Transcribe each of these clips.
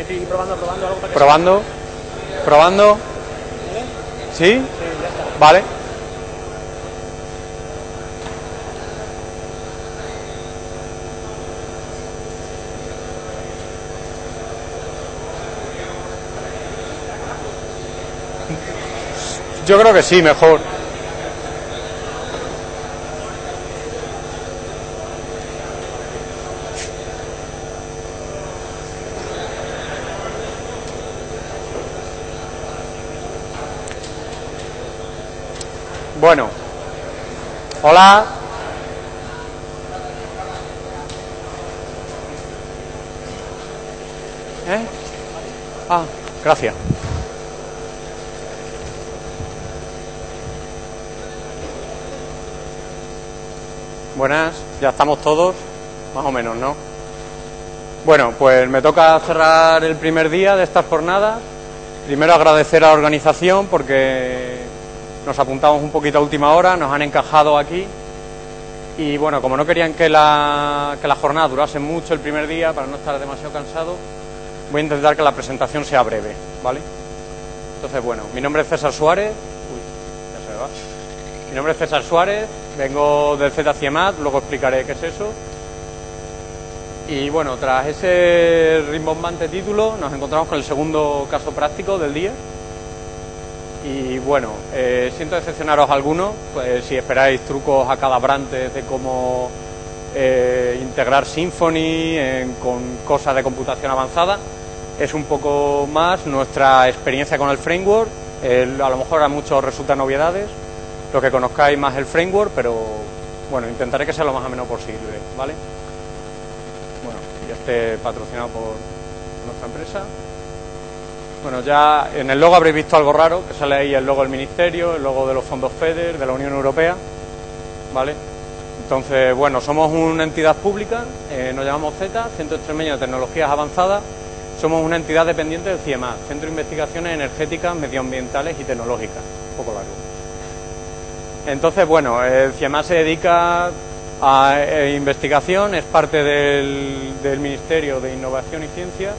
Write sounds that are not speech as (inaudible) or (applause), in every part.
estoy probando, probando algo para que Probando. Probando. ¿Sí? Vale. (laughs) Yo creo que sí, mejor. Bueno. Hola. ¿Eh? Ah, gracias. Buenas, ya estamos todos, más o menos, ¿no? Bueno, pues me toca cerrar el primer día de estas jornadas. Primero agradecer a la organización porque nos apuntamos un poquito a última hora, nos han encajado aquí. Y bueno, como no querían que la, que la jornada durase mucho el primer día, para no estar demasiado cansado, voy a intentar que la presentación sea breve, ¿vale? Entonces, bueno, mi nombre es César Suárez. Uy, ya se me va. Mi nombre es César Suárez, vengo del ZCIEMAT, luego explicaré qué es eso. Y bueno, tras ese rimbombante título, nos encontramos con el segundo caso práctico del día. Y bueno, eh, siento decepcionaros algunos, pues si esperáis trucos acadabrantes de cómo eh, integrar Symfony en- con cosas de computación avanzada, es un poco más nuestra experiencia con el framework. A lo mejor a muchos resultan novedades, lo que conozcáis más el framework, pero bueno, intentaré que sea lo más ameno posible, ¿vale? Bueno, y esté patrocinado por nuestra empresa. Bueno, ya en el logo habréis visto algo raro, que sale ahí el logo del Ministerio, el logo de los fondos FEDER, de la Unión Europea, ¿vale? Entonces, bueno, somos una entidad pública, eh, nos llamamos Z, Centro Extremeño de Tecnologías Avanzadas, somos una entidad dependiente del CIEMAT, Centro de Investigaciones Energéticas, Medioambientales y Tecnológicas, un poco largo. Entonces, bueno, el CIEMAT se dedica a eh, investigación, es parte del, del Ministerio de Innovación y Ciencia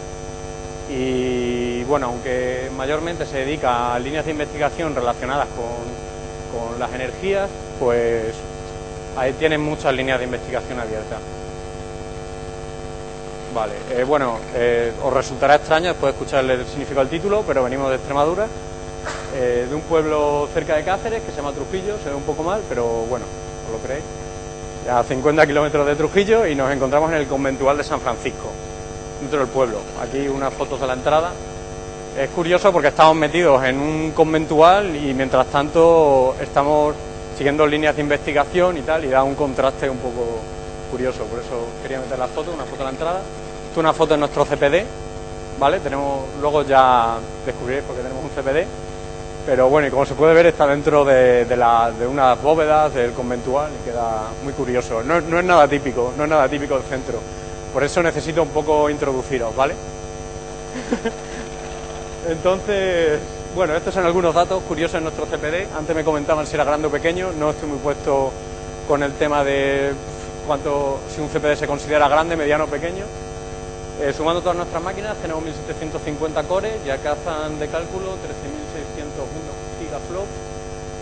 y bueno, aunque mayormente se dedica a líneas de investigación relacionadas con, las energías, pues ahí tienen muchas líneas de investigación abiertas. Vale, eh, bueno, eh, os resultará extraño después de escuchar el significado del título, pero venimos de Extremadura, eh, de un pueblo cerca de Cáceres que se llama Trujillo, se ve un poco mal, pero bueno, os lo creéis. A 50 kilómetros de Trujillo y nos encontramos en el conventual de San Francisco, dentro del pueblo. Aquí unas fotos de la entrada. Es curioso porque estamos metidos en un conventual y mientras tanto estamos siguiendo líneas de investigación y tal, y da un contraste un poco curioso. Por eso quería meter la foto, una foto de la entrada. Esto es una foto de nuestro CPD, ¿vale? Tenemos, luego ya descubriréis porque tenemos un CPD. Pero bueno, y como se puede ver, está dentro de, de, la- unas bóvedas del conventual y queda muy curioso. No, no es nada típico, no es nada típico del centro. Por eso necesito un poco introduciros, ¿vale? (laughs) Entonces, bueno, estos son algunos datos curiosos en nuestro CPD. Antes me comentaban si era grande o pequeño. No estoy muy puesto con el tema de cuánto, si un CPD se considera grande, mediano o pequeño. Eh, sumando todas nuestras máquinas, tenemos 1750 cores y alcanzan de cálculo 13.601 gigaflops.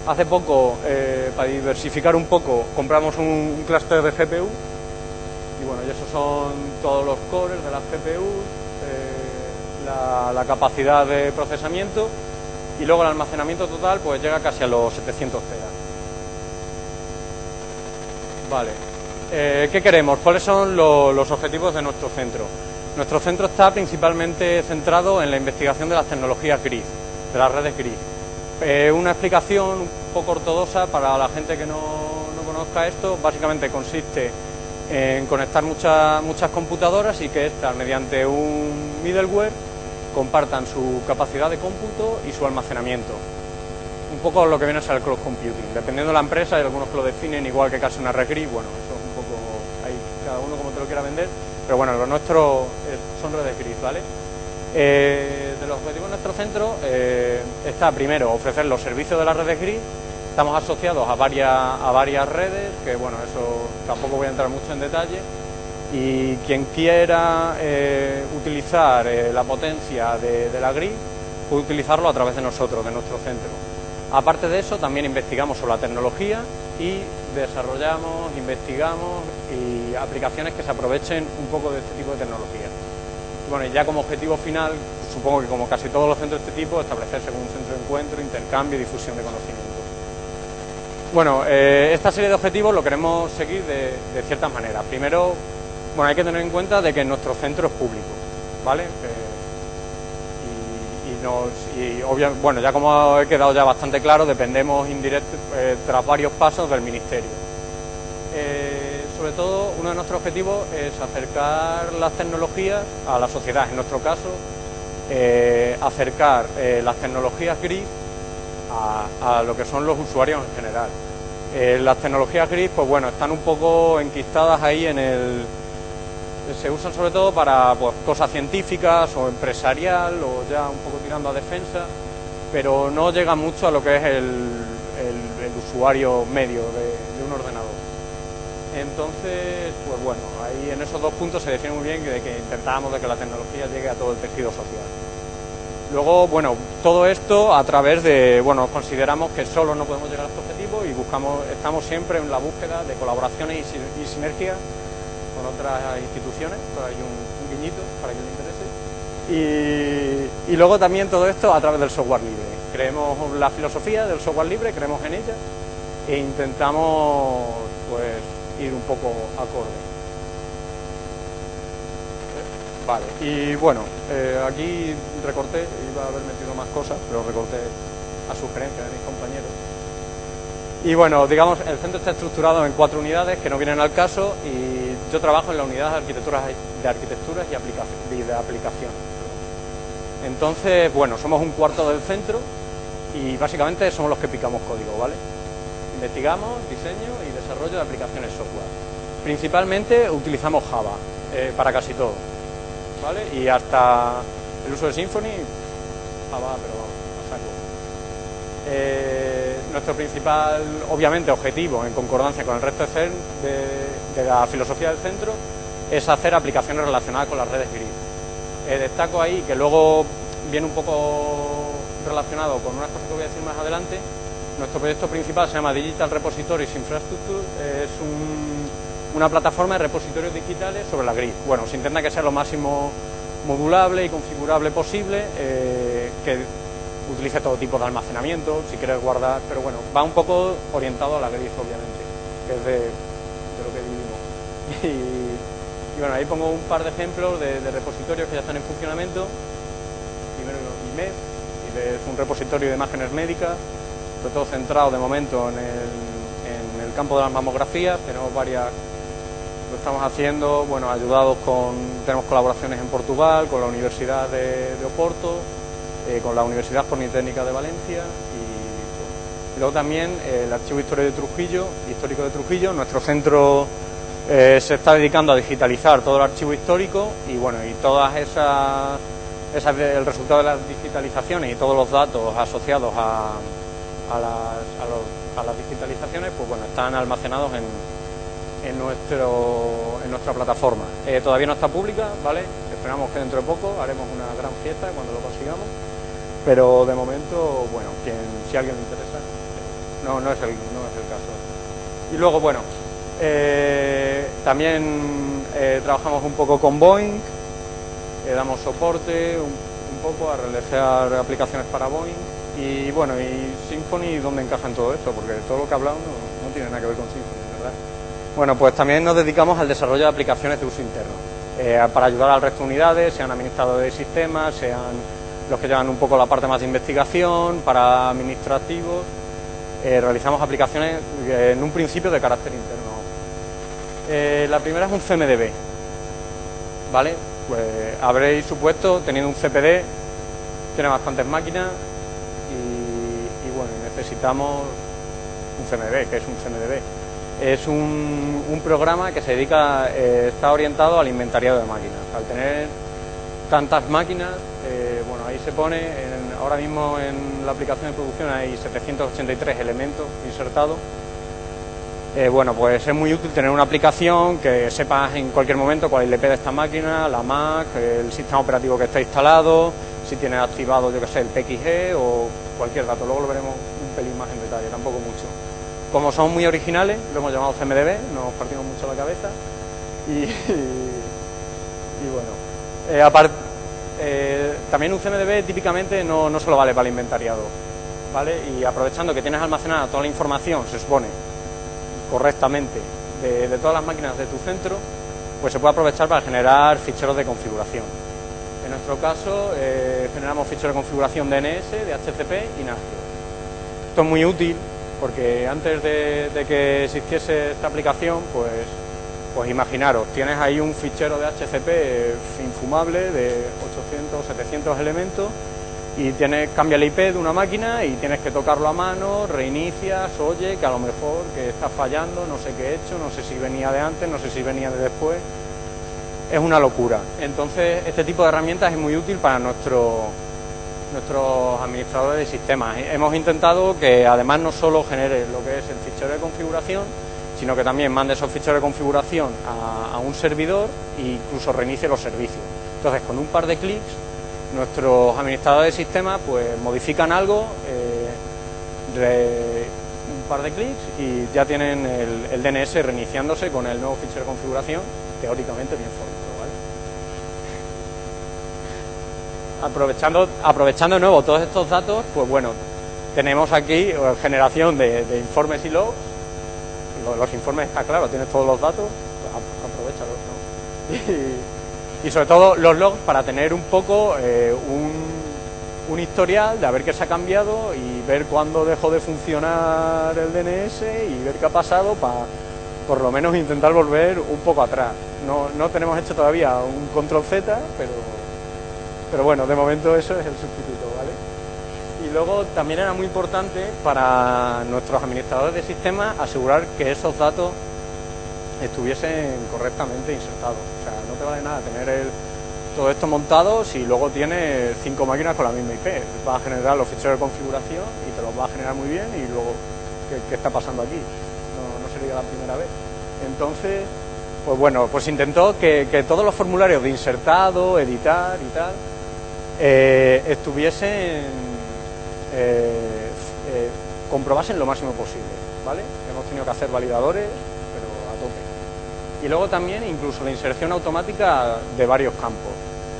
Hace poco, eh, para diversificar un poco, compramos un, clúster de GPU y bueno, y esos son todos los cores de las GPU, eh, la, capacidad de procesamiento y luego el almacenamiento total pues llega casi a los 700 teras. Vale. Eh, ¿Qué queremos? ¿Cuáles son lo- los objetivos de nuestro centro? Nuestro centro está principalmente centrado en la investigación de las tecnologías gris, de las redes gris. Eh, una explicación un poco ortodoxa para la gente que no, no conozca esto, básicamente consiste en conectar muchas muchas computadoras y que éstas, mediante un middleware, compartan su capacidad de cómputo y su almacenamiento. Un poco lo que viene a ser el cloud computing. Dependiendo de la empresa, hay algunos que lo definen igual que casi una red gris, bueno, eso es un poco ahí cada uno como te lo quiera vender, pero bueno, lo nuestro es- son redes gris, ¿vale? Eh, de los objetivos de nuestro centro eh, está primero ofrecer los servicios de las redes gris. Estamos asociados a varias, a varias redes, que bueno, eso tampoco voy a entrar mucho en detalle. Y quien quiera eh, utilizar eh, la potencia de, la GRI puede utilizarlo a través de nosotros, de nuestro centro. Aparte de eso, también investigamos sobre la tecnología y desarrollamos, investigamos y aplicaciones que se aprovechen un poco de este tipo de tecnología. Bueno, y ya como objetivo final, supongo que como casi todos los centros de este tipo, establecerse como un centro de encuentro, intercambio y difusión de conocimiento. Bueno, eh, esta serie de objetivos lo queremos seguir de, de ciertas maneras. Primero, bueno, hay que tener en cuenta de que nuestro centro es público, ¿vale? y, bueno, ya como he quedado ya bastante claro, dependemos indirecto, eh, tras varios pasos del Ministerio. Eh, sobre todo, uno de nuestros objetivos es acercar las tecnologías a la sociedad, en nuestro caso, eh, acercar las tecnologías gris a, lo que son los usuarios en general. las tecnologías gris, pues bueno, están un poco enquistadas ahí en el, se usan sobre todo para pues, cosas científicas o empresarial o ya un poco tirando a defensa, pero no llega mucho a lo que es el, usuario medio de, un ordenador. Entonces, pues bueno, ahí en esos dos puntos se define muy bien que, que intentamos de que la tecnología llegue a todo el tejido social. Luego, bueno, todo esto a través de, bueno, consideramos que solo no podemos llegar a este objetivo y buscamos, estamos siempre en la búsqueda de colaboraciones y, y sinergias con otras instituciones, hay un, guiñito para que le interese. Y, luego también todo esto a través del software libre. Creemos la filosofía del software libre, creemos en ella e intentamos pues ir un poco acorde. Vale, y bueno, eh, aquí recorté, iba a haber metido más cosas, pero recorté a sugerencia de mis compañeros. Y bueno, digamos, el centro está estructurado en cuatro unidades que no vienen al caso y yo trabajo en la unidad de arquitecturas, de y, de aplicación. Entonces, bueno, somos un cuarto del centro y básicamente somos los que picamos código, ¿vale? Investigamos diseño y desarrollo de aplicaciones software. Principalmente utilizamos Java eh, para casi todo, ¿vale? Y hasta el uso de Symfony, Java, pero. Eh, nuestro principal, obviamente, objetivo, en concordancia con el resto de, de, la filosofía del centro, es hacer aplicaciones relacionadas con las redes gris. Eh, destaco ahí que luego viene un poco relacionado con unas cosas que voy a decir más adelante. Nuestro proyecto principal se llama Digital Repositories Infrastructure, es una plataforma de repositorios digitales sobre la gris. Bueno, se intenta que sea lo máximo modulable y configurable posible, eh, que utilice todo tipo de almacenamiento, si quieres guardar, pero bueno, va un poco orientado a la gris, obviamente, que es de, lo que vivimos. (laughs) Y, bueno, ahí pongo un par de ejemplos de, repositorios que ya están en funcionamiento. Primero IMED, es un repositorio de imágenes médicas, sobre todo centrado de momento en el, en el campo de las mamografías, tenemos varias lo estamos haciendo, bueno, ayudados con, tenemos colaboraciones en Portugal, con la Universidad de Oporto, eh, con la Universidad Politécnica de Valencia y, luego también eh, el Archivo Histórico de Trujillo, Histórico de Trujillo. Nuestro centro eh, se está dedicando a digitalizar todo el archivo histórico y bueno, y todas esas, el resultado de las digitalizaciones y todos los datos asociados a, a, las, a, las digitalizaciones, pues bueno, están almacenados en, en, nuestro, en nuestra plataforma. todavía no está pública, ¿vale? Esperamos que dentro de poco haremos una gran fiesta cuando lo consigamos. Pero de momento, bueno, quien, si alguien le interesa, no, no, es el, no es el caso. Y luego, bueno, eh, también eh, trabajamos un poco con Boeing, eh, damos soporte un, poco a realizar aplicaciones para Boeing y bueno, y Symfony, ¿dónde encaja en todo esto? Porque todo lo que hablamos no, no tiene nada que ver con Symfony, ¿verdad? Bueno, pues también nos dedicamos al desarrollo de aplicaciones de uso interno, para ayudar al resto de unidades, sean administradores de sistemas, sean los que llevan un poco la parte más de investigación, para administrativos. Eh, realizamos aplicaciones eh, en un principio de carácter interno. Eh, la primera es un CMDB, ¿vale? Pues habréis supuesto, teniendo un CPD, tiene bastantes máquinas y, bueno, necesitamos un CMDB, que es un CMDB. Es un programa que se dedica, está orientado al inventariado de máquinas. Al tener tantas máquinas, eh, bueno, ahí se pone, ahora mismo en la aplicación de producción hay 783 elementos insertados eh, bueno, pues es muy útil tener una aplicación que sepas en cualquier momento cuál es el IP de esta máquina, la Mac, el sistema operativo que está instalado, si tienes activado, yo que sé, el PXG o cualquier dato. Luego lo veremos un pelín más en detalle, tampoco mucho. Como son muy originales, lo hemos llamado CMDB, nos partimos mucho la cabeza. Y, (laughs) bueno, eh, eh, también un CMDB típicamente no, no solo vale para el inventariado, ¿vale? Y aprovechando que tienes almacenada toda la información, se supone, correctamente de, todas las máquinas de tu centro, pues se puede aprovechar para generar ficheros de configuración. En nuestro caso, eh, generamos ficheros de configuración DNS, de HTTP y NASGeo. Esto es muy útil porque antes de, que existiese esta aplicación, pues, pues imaginaros, tienes ahí un fichero de HCP infumable de 800 700 elementos y tienes, cambia el IP de una máquina y tienes que tocarlo a mano, reinicias, oye, que a lo mejor que está fallando, no sé qué he hecho, no sé si venía de antes, no sé si venía de después. Es una locura. Entonces, este tipo de herramientas es muy útil para nuestro, nuestros administradores de sistemas. Hemos intentado que además no solo genere lo que es el fichero de configuración, sino que también mande esos ficheros de configuración a, un servidor e incluso reinicie los servicios. Entonces, con un par de clics nuestros administradores de sistemas pues modifican algo, eh, un par de clics y ya tienen el, DNS reiniciándose con el nuevo fichero de configuración, teóricamente bien formado. Aprovechando, aprovechando de nuevo todos estos datos, pues bueno, tenemos aquí eh, generación de, informes y logs. Los, informes está claro, tienes todos los datos, aprovechalos. ¿no? y sobre todo los logs para tener un poco eh, un, historial de a ver qué se ha cambiado y ver cuándo dejó de funcionar el DNS y ver qué ha pasado para por lo menos intentar volver un poco atrás. No, no tenemos hecho todavía un control Z, pero, pero bueno, de momento eso es el sustituto. Y luego también era muy importante para nuestros administradores de sistemas asegurar que esos datos estuviesen correctamente insertados. O sea, no te vale nada tener el, todo esto montado si luego tienes cinco máquinas con la misma IP. Va a generar los ficheros de configuración y te los va a generar muy bien y luego, ¿qué, está pasando aquí? No, no, sería la primera vez. Entonces, pues bueno, pues intentó que, todos los formularios de insertado, editar y tal, eh, estuviesen, eh, eh, comprobasen lo máximo posible, ¿vale? Hemos tenido que hacer validadores, y luego también incluso la inserción automática de varios campos.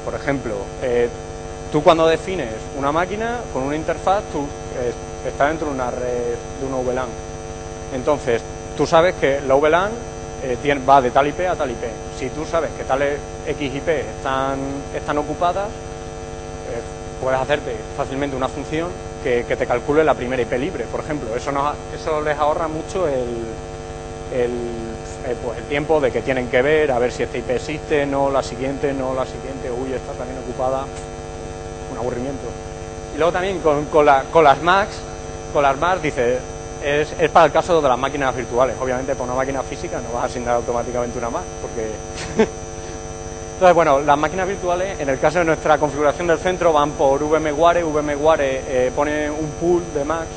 Por ejemplo, eh, tú cuando defines una máquina con una interfaz, tú eh, estás dentro de una red de una VLAN. Entonces, tú sabes que la VLAN va de tal IP a tal IP. Si tú sabes que tales XIP están, están ocupadas, puedes hacerte fácilmente una función que, te calcule la primera IP libre, por ejemplo. Eso, eso les ahorra mucho el eh, pues el tiempo de que tienen que ver, a ver si esta IP existe, no la siguiente, no la siguiente, uy, está también ocupada, un aburrimiento. Y luego también con, con, las Macs, con las Macs dice, es, es, para el caso de las máquinas virtuales, obviamente para una máquina física no vas a asignar automáticamente una Mac, porque... (laughs) Entonces, bueno, las máquinas virtuales, en el caso de nuestra configuración del centro, van por VMware, VMware eh, pone un pool de Macs,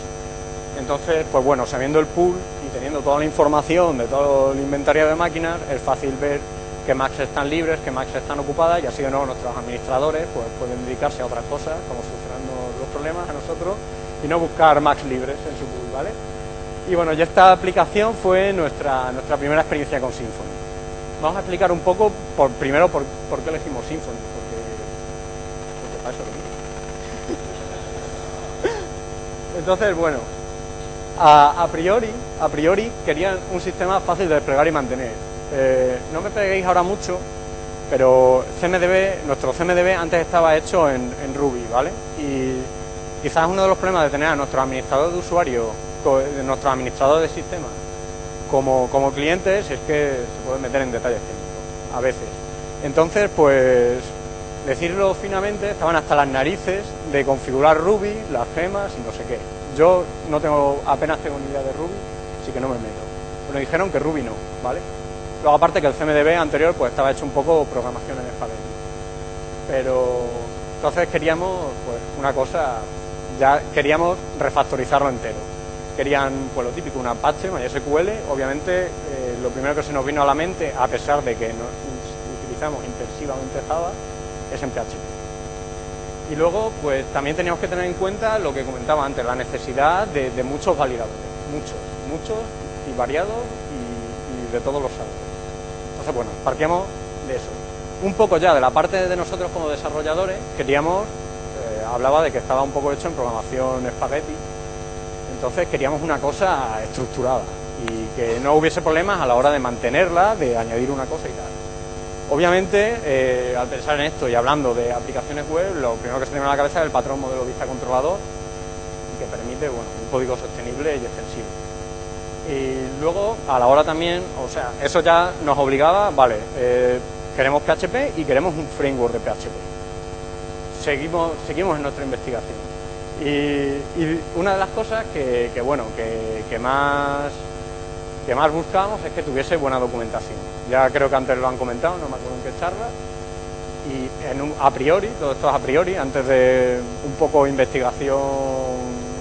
entonces, pues bueno, sabiendo el pool, teniendo toda la información de todo el inventario de máquinas, es fácil ver qué Macs están libres, qué Macs están ocupadas y así de nuevo nuestros administradores pues, pueden dedicarse a otras cosas, como solucionando los problemas a nosotros y no buscar Macs libres en su pool, ¿vale? Y bueno, ya esta aplicación fue nuestra, nuestra primera experiencia con Symfony. Vamos a explicar un poco, por, primero, por, qué elegimos Symfony, porque, para eso lo Entonces, bueno, a, priori, a priori querían un sistema fácil de desplegar y mantener. Eh, no me peguéis ahora mucho, pero CMDB, nuestro CMDB antes estaba hecho en, Ruby, ¿vale? Y quizás uno de los problemas de tener a nuestro administrador de usuario, nuestro administrador de sistemas, como, clientes, es que se puede meter en detalles técnicos, a veces. Entonces, pues, decirlo finamente, estaban hasta las narices de configurar Ruby, las gemas y no sé qué. Yo no tengo, apenas tengo ni idea de Ruby, así que no me meto. Pero dijeron que Ruby no, ¿vale? Luego aparte que el CMDB anterior pues estaba hecho un poco programación en español. Pero entonces queríamos pues una cosa, ya queríamos refactorizarlo entero. Querían, pues lo típico, un Apache, MySQL, obviamente eh, lo primero que se nos vino a la mente, a pesar de que utilizamos intensivamente Java, es en PHP. Y luego, pues también teníamos que tener en cuenta lo que comentaba antes, la necesidad de, muchos validadores, muchos, muchos y variados y, de todos los saltos. Entonces, bueno, partíamos de eso. Un poco ya de la parte de nosotros como desarrolladores, queríamos, eh, hablaba de que estaba un poco hecho en programación espagueti, entonces queríamos una cosa estructurada y que no hubiese problemas a la hora de mantenerla, de añadir una cosa y tal. Obviamente, eh, al pensar en esto y hablando de aplicaciones web, lo primero que se tiene en la cabeza es el patrón modelo vista controlador, que permite bueno, un código sostenible y extensible. Y luego, a la hora también, o sea, eso ya nos obligaba, vale, eh, queremos PHP y queremos un framework de PHP. Seguimos, seguimos en nuestra investigación. Y, una de las cosas que, bueno, que, más, que más buscábamos es que tuviese buena documentación. Ya creo que antes lo han comentado, no me acuerdo en qué charla. Y en un, a priori, todo esto es a priori, antes de un poco de investigación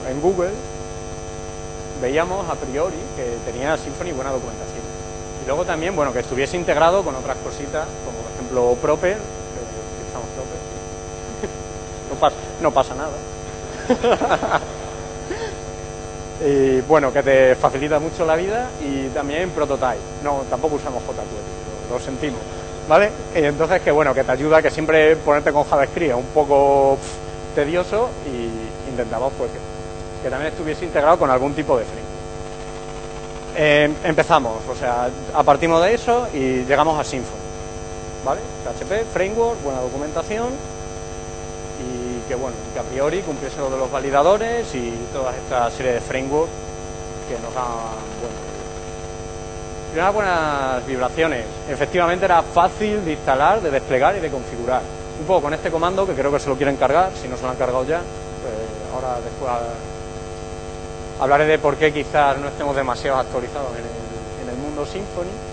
en Google, veíamos a priori que tenía Symfony buena documentación. Y luego también, bueno, que estuviese integrado con otras cositas, como por ejemplo Proper, (laughs) no, pasa, no pasa nada. (laughs) y bueno, que te facilita mucho la vida y también Prototype. No, tampoco usamos JQuery, lo, sentimos. ¿Vale? Y entonces que bueno, que te ayuda, que siempre ponerte con JavaScript es un poco tedioso y intentamos pues que, también estuviese integrado con algún tipo de frame. Eh, empezamos, o sea, a partimos de eso y llegamos a Symfony. ¿Vale? PHP, framework, buena documentación que bueno, que a priori cumpliese lo de los validadores y toda esta serie de frameworks que nos dan bueno, buenas vibraciones. Efectivamente era fácil de instalar, de desplegar y de configurar. Un poco con este comando que creo que se lo quieren cargar, si no se lo han cargado ya, pues ahora después hablaré de por qué quizás no estemos demasiado actualizados en el, en el mundo Symfony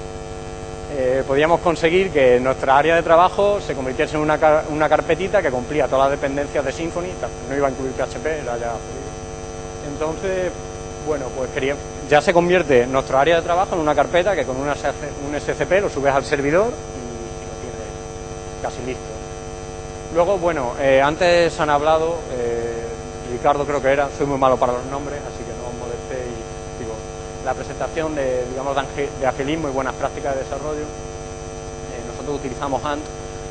eh, podíamos conseguir que nuestra área de trabajo se convirtiese en una, una carpetita que cumplía todas las dependencias de Symfony, no iba a incluir PHP, era ya Entonces, bueno, pues quería, ya se convierte nuestra área de trabajo en una carpeta que con una, un SCP lo subes al servidor y, lo tienes casi listo. Luego, bueno, eh, antes han hablado, eh, Ricardo creo que era, soy muy malo para los nombres, así que la presentación de, digamos, de agilismo y buenas prácticas de desarrollo, eh, nosotros utilizamos Ant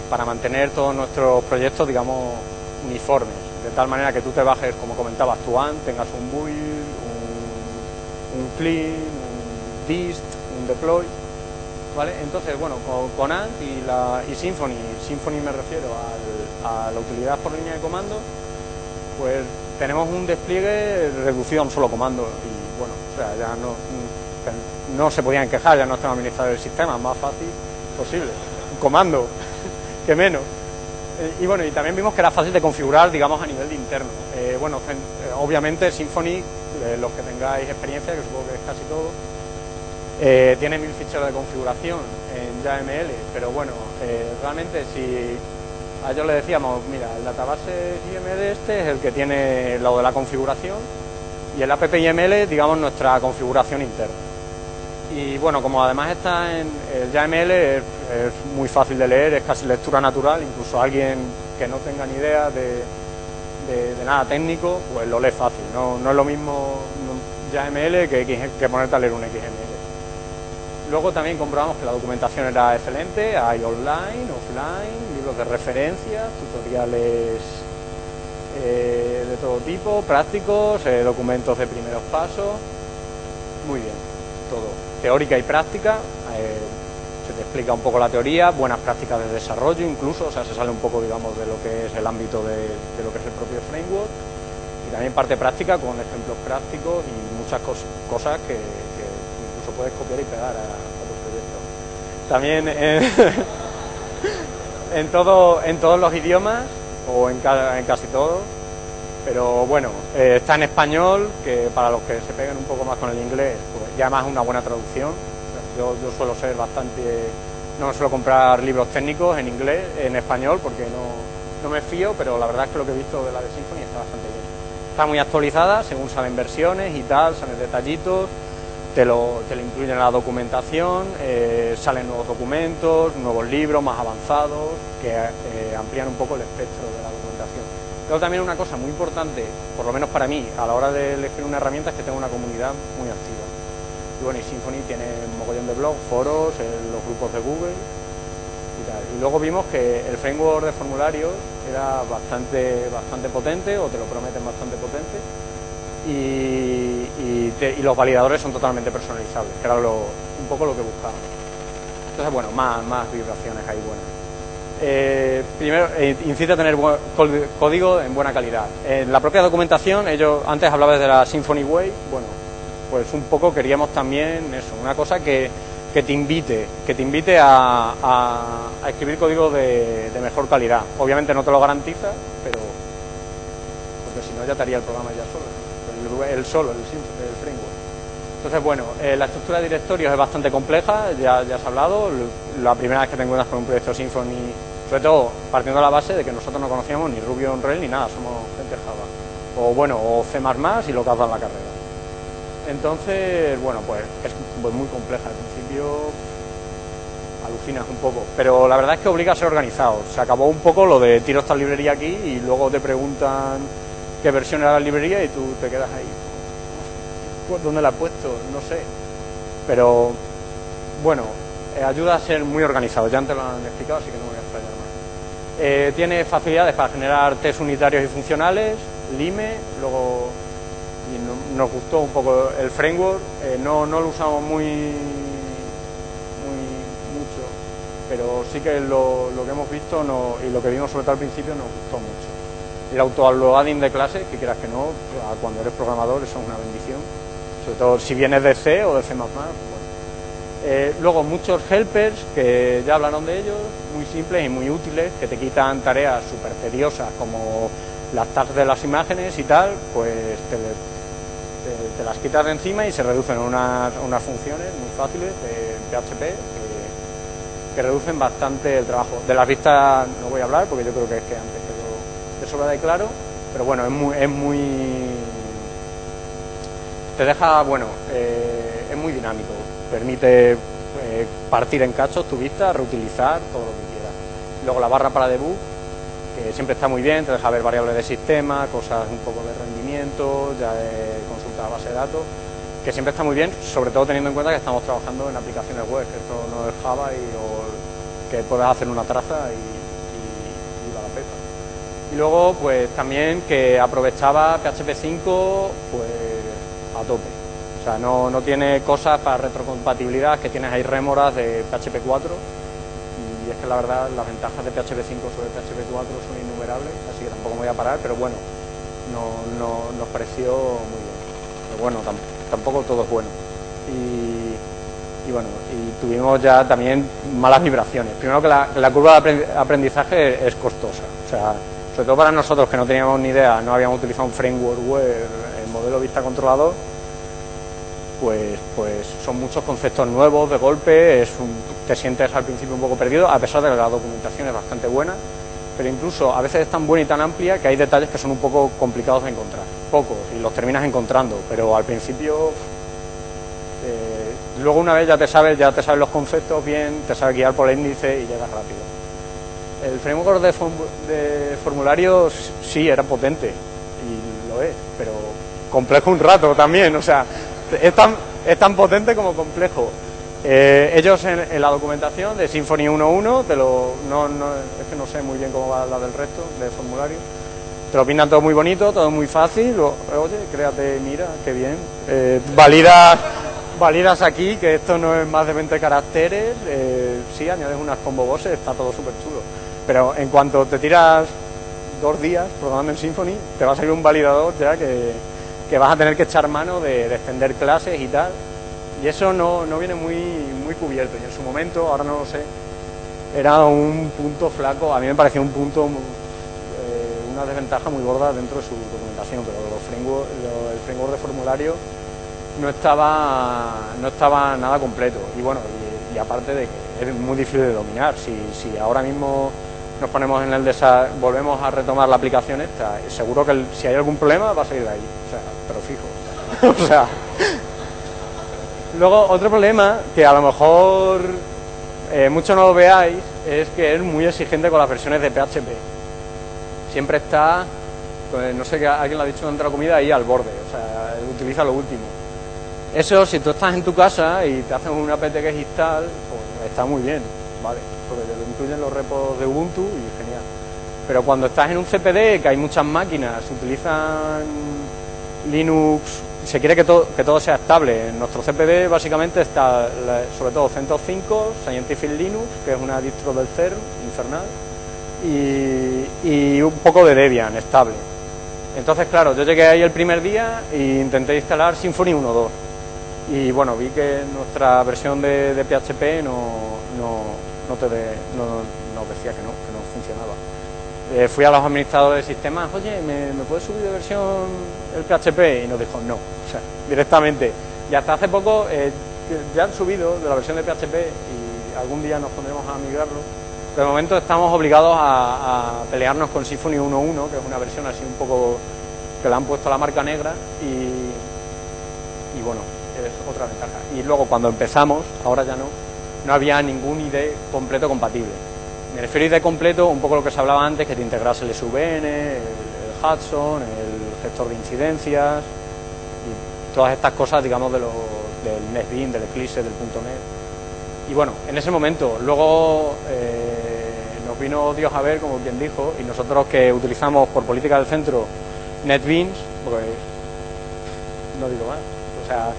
para mantener todos nuestros proyectos, digamos, uniformes, de tal manera que tú te bajes, como comentabas, tu Ant, tengas un build, un, clean, un dist, un deploy, ¿vale? Entonces, bueno, con, Ant y, la, y Symfony, Symfony me refiero a la utilidad por línea de comando, pues tenemos un despliegue reducido a un solo comando bueno, o sea, ya no, no se podían quejar, ya no estaba administrado el sistema, más fácil posible. Un comando, (laughs) que menos. Eh, y bueno, y también vimos que era fácil de configurar, digamos, a nivel de interno. Eh, bueno, eh, obviamente Symfony, los que tengáis experiencia, que supongo que es casi todo, tiene mil ficheros de configuración en YAML, pero bueno, realmente si a ellos le decíamos, mira, el database YML este es el que tiene lo de la configuración, y el app YML, digamos, nuestra configuración interna. Y bueno, como además está en el YML, es, muy fácil de leer, es casi lectura natural, incluso alguien que no tenga ni idea de, nada técnico, pues lo lee fácil. No, es lo mismo YML que, que ponerte a leer un XML. Luego también comprobamos que la documentación era excelente, hay online, offline, libros de referencia, tutoriales eh, de todo tipo, prácticos, eh, documentos de primeros pasos, muy bien, todo, teórica y práctica, eh, se te explica un poco la teoría, buenas prácticas de desarrollo incluso, o sea, se sale un poco, digamos, de lo que es el ámbito de, lo que es el propio framework, y también parte práctica con ejemplos prácticos y muchas cosas que, incluso puedes copiar y pegar a, tus proyectos. También (laughs) en, todo, en todos los idiomas, o en, en casi todo. Pero bueno, eh, está en español, que para los que se peguen un poco más con el inglés, pues ya más una buena traducción. Yo, yo suelo ser bastante, no suelo comprar libros técnicos en inglés, en español, porque no, no me fío, pero la verdad es que lo que he visto de la de Symfony está bastante bien. está muy actualizada según salen versiones y tal, salen detallitos, te lo, te lo incluyen en la documentación, eh, salen nuevos documentos, nuevos libros más avanzados que eh, amplían un poco el espectro de la documentación. Pero también una cosa muy importante, por lo menos para mí, a la hora de elegir una herramienta es que tengo una comunidad muy activa. Y bueno, y Symfony tiene un mogollón de blogs, foros, los grupos de Google y luego vimos que el framework de formularios era bastante, bastante potente, o te lo prometen bastante potente, y, los validadores son totalmente personalizables, que era un poco lo que buscábamos. Entonces, bueno, más, más vibraciones ahí buenas. Eh, primero, eh, incita a tener código en buena calidad. En la propia documentación, ellos antes hablaba de la Symphony Way, bueno, pues un poco queríamos también eso, una cosa que que te invite, que te invite a, escribir código de, mejor calidad. Obviamente no te lo garantiza, pero porque si no ya te haría el programa ya solo, el, solo, el, el, framework. Entonces, bueno, eh, la estructura de directorios es bastante compleja, ya, has hablado. La primera vez que te encuentras con un proyecto Symfony, sobre todo partiendo de la base de que nosotros no conocíamos ni Ruby on Rails ni nada, somos gente Java. O bueno, o C++ y lo que has en la carrera. Entonces, bueno, pues es pues muy compleja al principio, alucinas un poco, pero la verdad es que obliga a ser organizado. Se acabó un poco lo de tiro esta librería aquí y luego te preguntan qué versión era la librería y tú te quedas ahí. ¿Dónde la he puesto? No sé. Pero bueno, eh, ayuda a ser muy organizado. Ya antes lo han explicado, así que no voy a explayar más. Eh, tiene facilidades para generar test unitarios y funcionales, LIME, luego y nos gustó un poco el framework, eh, no, no, lo usamos muy, muy mucho, pero sí que lo, lo que hemos visto y lo que vimos sobre todo al principio nos gustó mucho. El auto-uploading de clase, que quieras que no, cuando eres programador eso es una bendición, sobre todo si vienes de C o de C++. Bueno. Eh, luego muchos helpers, que ya hablaron de ellos, muy simples y muy útiles, que te quitan tareas súper tediosas como las tags de las imágenes y tal, pues te, te, las quitas de encima y se reducen unas, unas funciones muy fáciles de PHP que, reducen bastante el trabajo. De las vistas no voy a hablar porque yo creo que es que antes quedó de sobra de claro, pero bueno, es muy... Es muy te deja, bueno, eh, es muy dinámico, permite eh, partir en cachos tu vista, reutilizar todo lo que quieras. Luego la barra para debug, que siempre está muy bien, te deja ver variables de sistema, cosas un poco de rendimiento, ya de consulta base de datos, que siempre está muy bien, sobre todo teniendo en cuenta que estamos trabajando en aplicaciones web, que esto no es Java y que puedes hacer una traza y, y, la peta. Y luego, pues también que aprovechaba PHP 5 pues a tope. O sea, no, no tiene cosas para retrocompatibilidad, que tienes ahí rémoras de PHP 4 y es que la verdad las ventajas de PHP 5 sobre PHP 4 son innumerables, así que tampoco me voy a parar, pero bueno, no, nos pareció muy bien. Pero bueno, tampoco todo es bueno. Y, bueno, y tuvimos ya también malas vibraciones. Primero que la, la curva de aprendizaje es costosa, o sea, sobre todo para nosotros que no teníamos ni idea, no habíamos utilizado un framework web en modelo vista controlador, pues, pues son muchos conceptos nuevos de golpe, es te sientes al principio un poco perdido, a pesar de que la documentación es bastante buena, pero incluso a veces es tan buena y tan amplia que hay detalles que son un poco complicados de encontrar, pocos, y los terminas encontrando, pero al principio, eh, luego una vez ya te sabes, ya te sabes los conceptos bien, te sabes guiar por el índice y llegas rápido. El framework de formularios sí era potente, y lo es, pero complejo un rato también, o sea, es tan, es tan potente como complejo. Eh, ellos en, la documentación de Symfony 1.1, te lo, no, no, es que no sé muy bien cómo va la del resto de formulario, te lo pintan todo muy bonito, todo muy fácil, oye, créate, mira, qué bien, eh, validas, validas aquí, que esto no es más de 20 caracteres, eh, sí, añades unas combo bosses, está todo súper chulo, pero en cuanto te tiras dos días programando en Symfony, te va a salir un validador ya que que vas a tener que echar mano de, extender clases y tal. Y eso no, viene muy, muy cubierto. Y en su momento, ahora no lo sé, era un punto flaco, a mí me parecía un punto, eh, una desventaja muy gorda dentro de su documentación, pero los framework, el framework de formulario no estaba, no estaba nada completo. Y bueno, y, aparte de que es muy difícil de dominar. Si, si ahora mismo nos ponemos en el desa volvemos a retomar la aplicación esta, seguro que si hay algún problema va a salir de ahí, o sea, pero fijo. (laughs) o sea, luego otro problema que a lo mejor eh, mucho no lo veáis es que es muy exigente con las versiones de PHP. Siempre está, pues, no sé qué alguien lo ha dicho durante la comida, ahí al borde, o sea, utiliza lo último. Eso, si tú estás en tu casa y te hacen una apt que es install, pues está muy bien, ¿vale? Porque lo incluyen los repos de Ubuntu y genial. Pero cuando estás en un CPD, que hay muchas máquinas, utilizan Linux, se quiere que todo, sea estable. En nuestro CPD básicamente está sobre todo CentOS 5, Scientific Linux, que es una distro del CERN, infernal, y, un poco de Debian, estable. Entonces, claro, yo llegué ahí el primer día e intenté instalar Symfony 1.2. Y bueno, vi que nuestra versión de, PHP no, te no, decía que no, que no funcionaba. Eh, fui a los administradores de sistemas, oye, ¿me, ¿me puedes subir de versión el PHP? Y nos dijo no, o sea, directamente. Y hasta hace poco eh, ya han subido de la versión de PHP y algún día nos pondremos a migrarlo. De momento estamos obligados a, pelearnos con Symfony 1.1, que es una versión así un poco que le han puesto la marca negra y, y bueno, es otra ventaja. Y luego cuando empezamos, ahora ya no, no había ningún IDE completo compatible. Me refiero a IDE completo, un poco lo que se hablaba antes, que te integrase el SVN, el, Hudson, el gestor de incidencias, todas estas cosas, digamos, de lo, del NetBeans, del Eclipse, del .NET. Y bueno, en ese momento, luego eh, nos vino Dios a ver, como quien dijo, y nosotros que utilizamos por política del centro NetBeans, porque no digo más, o sea,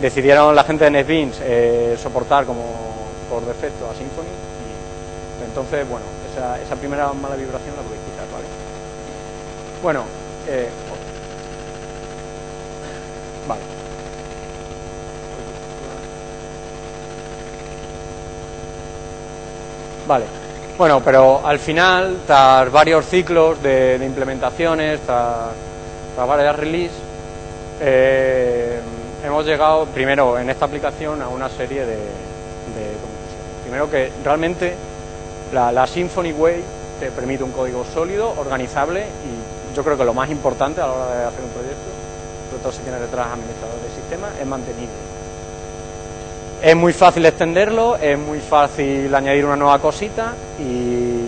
decidieron la gente de NetBeans eh, soportar como por defecto a Symfony y entonces, bueno, esa, esa primera mala vibración la podéis quitar, ¿vale? Bueno, eh, Vale. Vale. Bueno, pero al final, tras varios ciclos de, implementaciones, tras, varias releases, eh, hemos llegado primero en esta aplicación a una serie de. Primero que realmente la, la Symphony Way te permite un código sólido, organizable y yo creo que lo más importante a la hora de hacer un proyecto sobre todo si tiene detrás administrador de sistema, es mantenible. Es muy fácil extenderlo, es muy fácil añadir una nueva cosita y,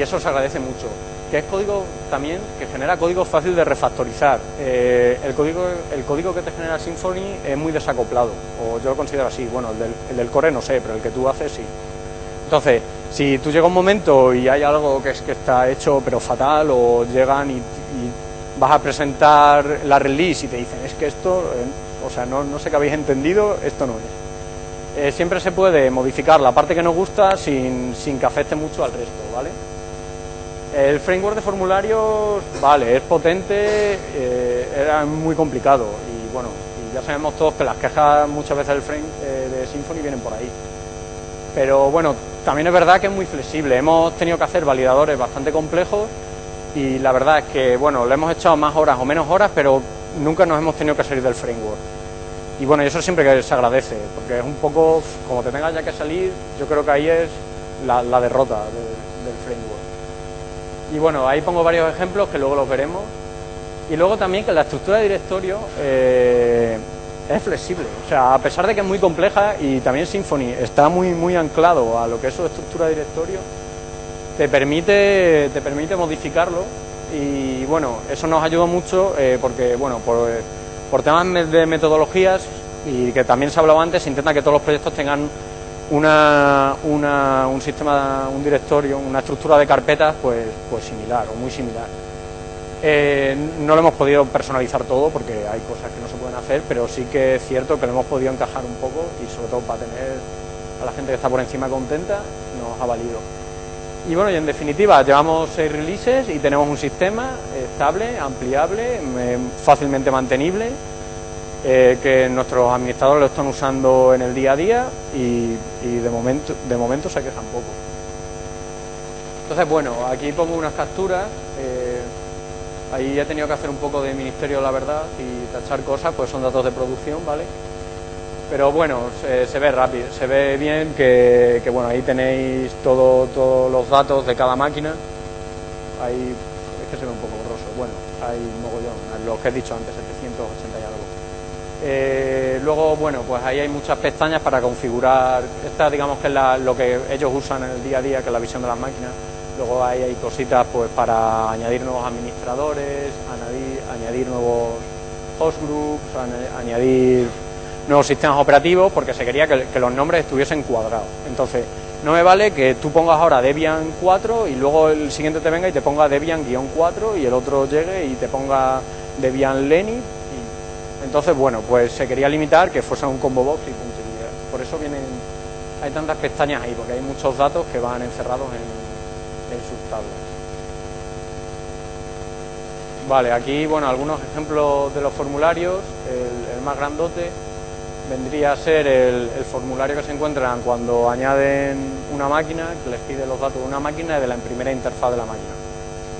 eso se agradece mucho. Que es código también que genera código fácil de refactorizar. Eh, el, código, el código que te genera Symfony es muy desacoplado, o yo lo considero así. Bueno, el del, core no sé, pero el que tú haces sí. Entonces, si tú llega un momento y hay algo que es que está hecho pero fatal, o llegan y vas a presentar la release y te dicen, es que esto, eh, o sea, no, no, sé qué habéis entendido, esto no es. Eh, siempre se puede modificar la parte que nos gusta sin, sin que afecte mucho al resto, ¿vale? El framework de formularios, vale, es potente, eh, era muy complicado y bueno, y ya sabemos todos que las quejas muchas veces del frame de Symfony vienen por ahí. Pero bueno, también es verdad que es muy flexible, hemos tenido que hacer validadores bastante complejos y la verdad es que, bueno, le hemos echado más horas o menos horas, pero nunca nos hemos tenido que salir del framework. Y bueno, eso siempre se agradece, porque es un poco, como te tengas ya que salir, yo creo que ahí es la, derrota del framework. Y bueno, ahí pongo varios ejemplos que luego los veremos. Y luego también que la estructura de directorio eh, es flexible. O sea, a pesar de que es muy compleja y también Symfony está muy, muy anclado a lo que es su estructura de directorio, te permite, te permite modificarlo y bueno, eso nos ayuda mucho eh, porque bueno, por, por, temas de metodologías y que también se ha hablado antes, se intenta que todos los proyectos tengan una, una, un sistema, un directorio, una estructura de carpetas pues, pues similar o muy similar. Eh, no lo hemos podido personalizar todo porque hay cosas que no se pueden hacer, pero sí que es cierto que lo hemos podido encajar un poco y sobre todo para tener a la gente que está por encima contenta, nos ha valido. Y bueno, y en definitiva, llevamos seis releases y tenemos un sistema estable, ampliable, fácilmente mantenible, eh, que nuestros administradores lo están usando en el día a día y, de, momento, de momento se quejan poco. Entonces, bueno, aquí pongo unas capturas. Eh, ahí he tenido que hacer un poco de ministerio, la verdad, y tachar cosas, pues son datos de producción, ¿vale? pero bueno, se, ve rápido, se ve bien que, bueno, ahí tenéis todo, todos los datos de cada máquina. Ahí es que se ve un poco borroso. Bueno, hay mogollón, lo que he dicho antes, 780 y algo. Eh, luego, bueno, pues ahí hay muchas pestañas para configurar. Esta, digamos que es lo que ellos usan en el día a día, que es la visión de las máquinas. Luego ahí hay cositas pues para añadir nuevos administradores, añadir, añadir nuevos host groups, añadir nuevos sistemas operativos, porque se quería que, los nombres estuviesen cuadrados. Entonces, no me vale que tú pongas ahora Debian 4 y luego el siguiente te venga y te ponga Debian-4 y el otro llegue y te ponga Debian Lenny. Entonces, bueno, pues se quería limitar que fuese un combo box y punto. Por eso vienen, hay tantas pestañas ahí, porque hay muchos datos que van encerrados en, sus tablas. Vale, aquí, bueno, algunos ejemplos de los formularios. El, más grandote vendría a ser el, formulario que se encuentran cuando añaden una máquina, que les pide los datos de una máquina y de la primera interfaz de la máquina.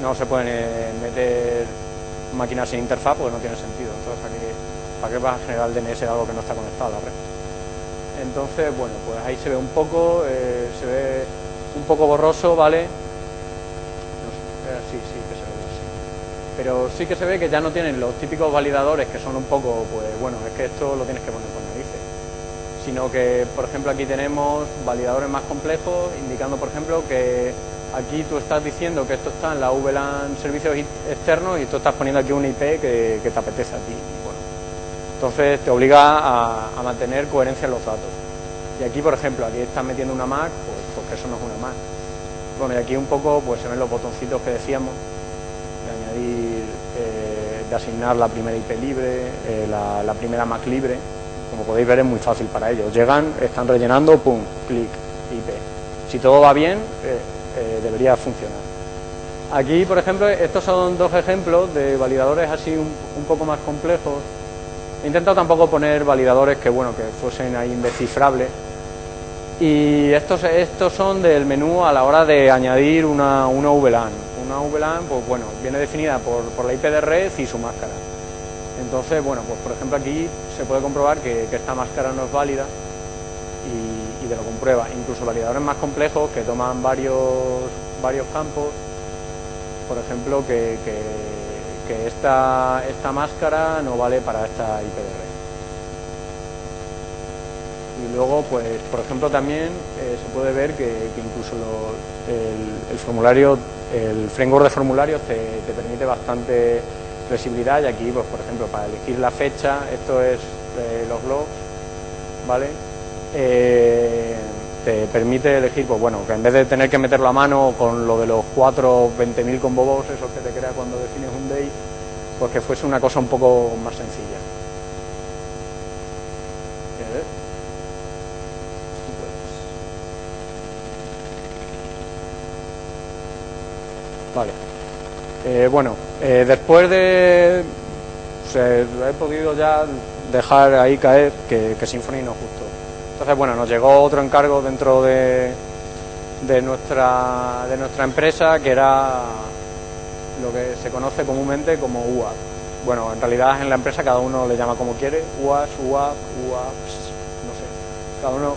No se pueden eh, meter máquinas sin interfaz porque no tiene sentido. Entonces, aquí, ¿para qué vas a generar DNS algo que no está conectado a la red? Entonces, bueno, pues ahí se ve un poco, eh, se ve un poco borroso, ¿vale? No eh, sí, sí, que se ve pero sí que se ve que ya no tienen los típicos validadores que son un poco, pues bueno, es que esto lo tienes que poner por narices, sino que, por ejemplo, aquí tenemos validadores más complejos, indicando, por ejemplo, que aquí tú estás diciendo que esto está en la VLAN servicios externos y tú estás poniendo aquí un IP que, te apetece a ti. Entonces te obliga a, mantener coherencia en los datos. Y aquí, por ejemplo, aquí estás metiendo una Mac, pues porque eso no es una Mac. Bueno, y aquí un poco pues se ven los botoncitos que decíamos, añadir, eh, de asignar la primera IP libre, eh, la, primera Mac libre. Como podéis ver es muy fácil para ellos. Llegan, están rellenando, pum, clic, IP. Si todo va bien, eh, debería funcionar. Aquí, por ejemplo, estos son dos ejemplos de validadores así un, poco más complejos. He intentado tampoco poner validadores que, bueno, que fuesen ahí indescifrables. Y estos, estos son del menú a la hora de añadir una, una VLAN una VLAN, pues bueno, viene definida por, la IP de red y su máscara. Entonces, bueno, pues por ejemplo aquí se puede comprobar que, esta máscara no es válida y, te lo comprueba. Incluso validadores más complejos que toman varios, varios campos, por ejemplo, que, esta, esta máscara no vale para esta IP de red. Y luego, pues, por ejemplo, también eh, se puede ver que, incluso el, formulario el framework de formularios te, permite bastante flexibilidad y aquí, pues, por ejemplo, para elegir la fecha, esto es eh, los logs, ¿vale? Eh, te permite elegir, pues bueno, que en vez de tener que meterlo a mano con lo de los 4 20.000 combos esos que te crea cuando defines un day, pues que fuese una cosa un poco más sencilla. Vale. Eh, bueno, eh, después de... he podido ya dejar ahí caer que, que Symfony no justo. Entonces, bueno, nos llegó otro encargo dentro de, nuestra, de nuestra empresa que era lo que se conoce comúnmente como UAP. Bueno, en realidad en la empresa cada uno le llama como quiere, UAS, UAP, UAPs, no sé. Cada uno...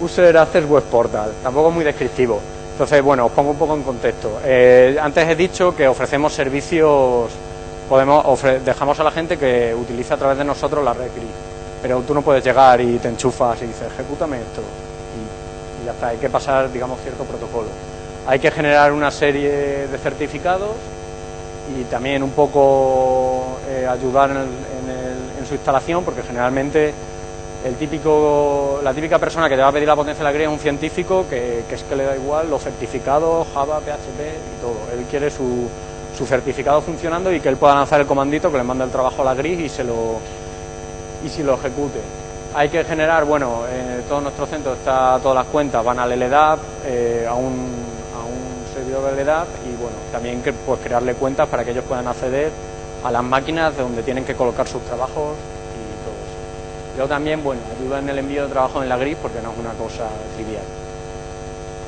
User Access Web Portal, tampoco muy descriptivo. Entonces, bueno, os pongo un poco en contexto. Eh, antes he dicho que ofrecemos servicios, podemos dejamos a la gente que utilice a través de nosotros la red gris, pero tú no puedes llegar y te enchufas y dices, ejecútame esto, y, ya está, hay que pasar, digamos, cierto protocolo. Hay que generar una serie de certificados y también un poco eh, ayudar en su instalación, porque generalmente el típico, la típica persona que te va a pedir la potencia de la gris es un científico que, es que le da igual los certificados, Java, PHP y todo. Él quiere su, su certificado funcionando y que él pueda lanzar el comandito que le manda el trabajo a la gris y se lo y si lo ejecute. Hay que generar, bueno, en todo nuestro centro está todas las cuentas, van al LDAP, eh, a, un, a un servidor de LDAP y bueno, también que, pues, crearle cuentas para que ellos puedan acceder a las máquinas donde tienen que colocar sus trabajos yo también, bueno, ayuda en el envío de trabajo en la gris porque no es una cosa trivial.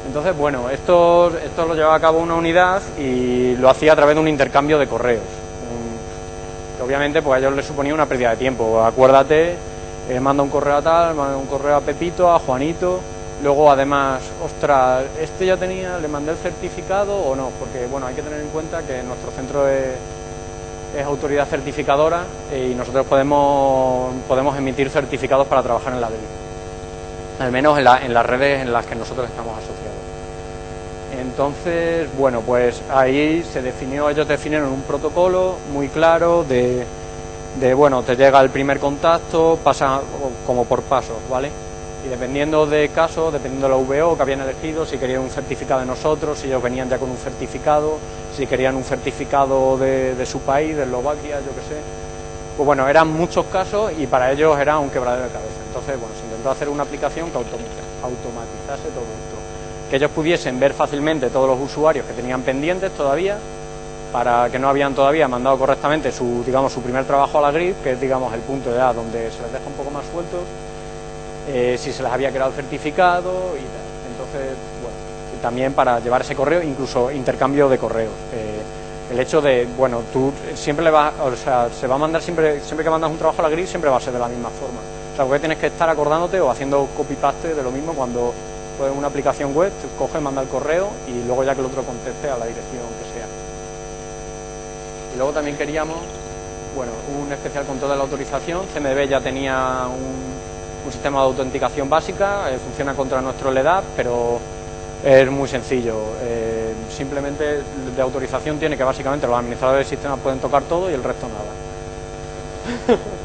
Entonces, bueno, esto, esto lo llevaba a cabo una unidad y lo hacía a través de un intercambio de correos. Obviamente pues a ellos les suponía una pérdida de tiempo. Acuérdate eh, manda un correo a tal, manda un correo a Pepito, a Juanito, luego además, ostras, este ya tenía, le mandé el certificado o no, porque bueno, hay que tener en cuenta que nuestro centro es, autoridad certificadora y nosotros podemos, podemos emitir certificados para trabajar en la DELI, al menos en, en las redes en las que nosotros estamos asociados. Entonces, bueno, pues ahí se definió, ellos definieron un protocolo muy claro de de, bueno, te llega el primer contacto, pasa como por pasos, ¿vale? Y dependiendo de caso, dependiendo de la VO que habían elegido, si querían un certificado de nosotros, si ellos venían ya con un certificado, si querían un certificado de, su país, de Eslovaquia, yo qué sé. Pues bueno, eran muchos casos y para ellos era un quebradero de cabeza. Entonces, bueno, se intentó hacer una aplicación que automatizase todo esto. Que ellos pudiesen ver fácilmente todos los usuarios que tenían pendientes todavía para que no habían todavía mandado correctamente su, digamos, su primer trabajo a la grid, que es digamos, el punto de edad donde se les deja un poco más sueltos, eh, si se les había creado certificado y tal. Entonces, bueno, también para llevar ese correo, incluso intercambio de correos. Eh, el hecho de, bueno, tú siempre le vas, o sea, se va a mandar siempre, siempre que mandas un trabajo a la grid, siempre va a ser de la misma forma. O sea, porque tienes que estar acordándote o haciendo copy-paste de lo mismo cuando pues, una aplicación web, coge, manda el correo y luego ya que el otro conteste a la dirección que sea luego también queríamos, bueno, un especial control de la autorización. CMDB ya tenía un, sistema de autenticación básica, eh, funciona contra nuestro LEDAP, pero es muy sencillo. Eh, simplemente de autorización tiene que básicamente los administradores del sistema pueden tocar todo y el resto nada. (laughs)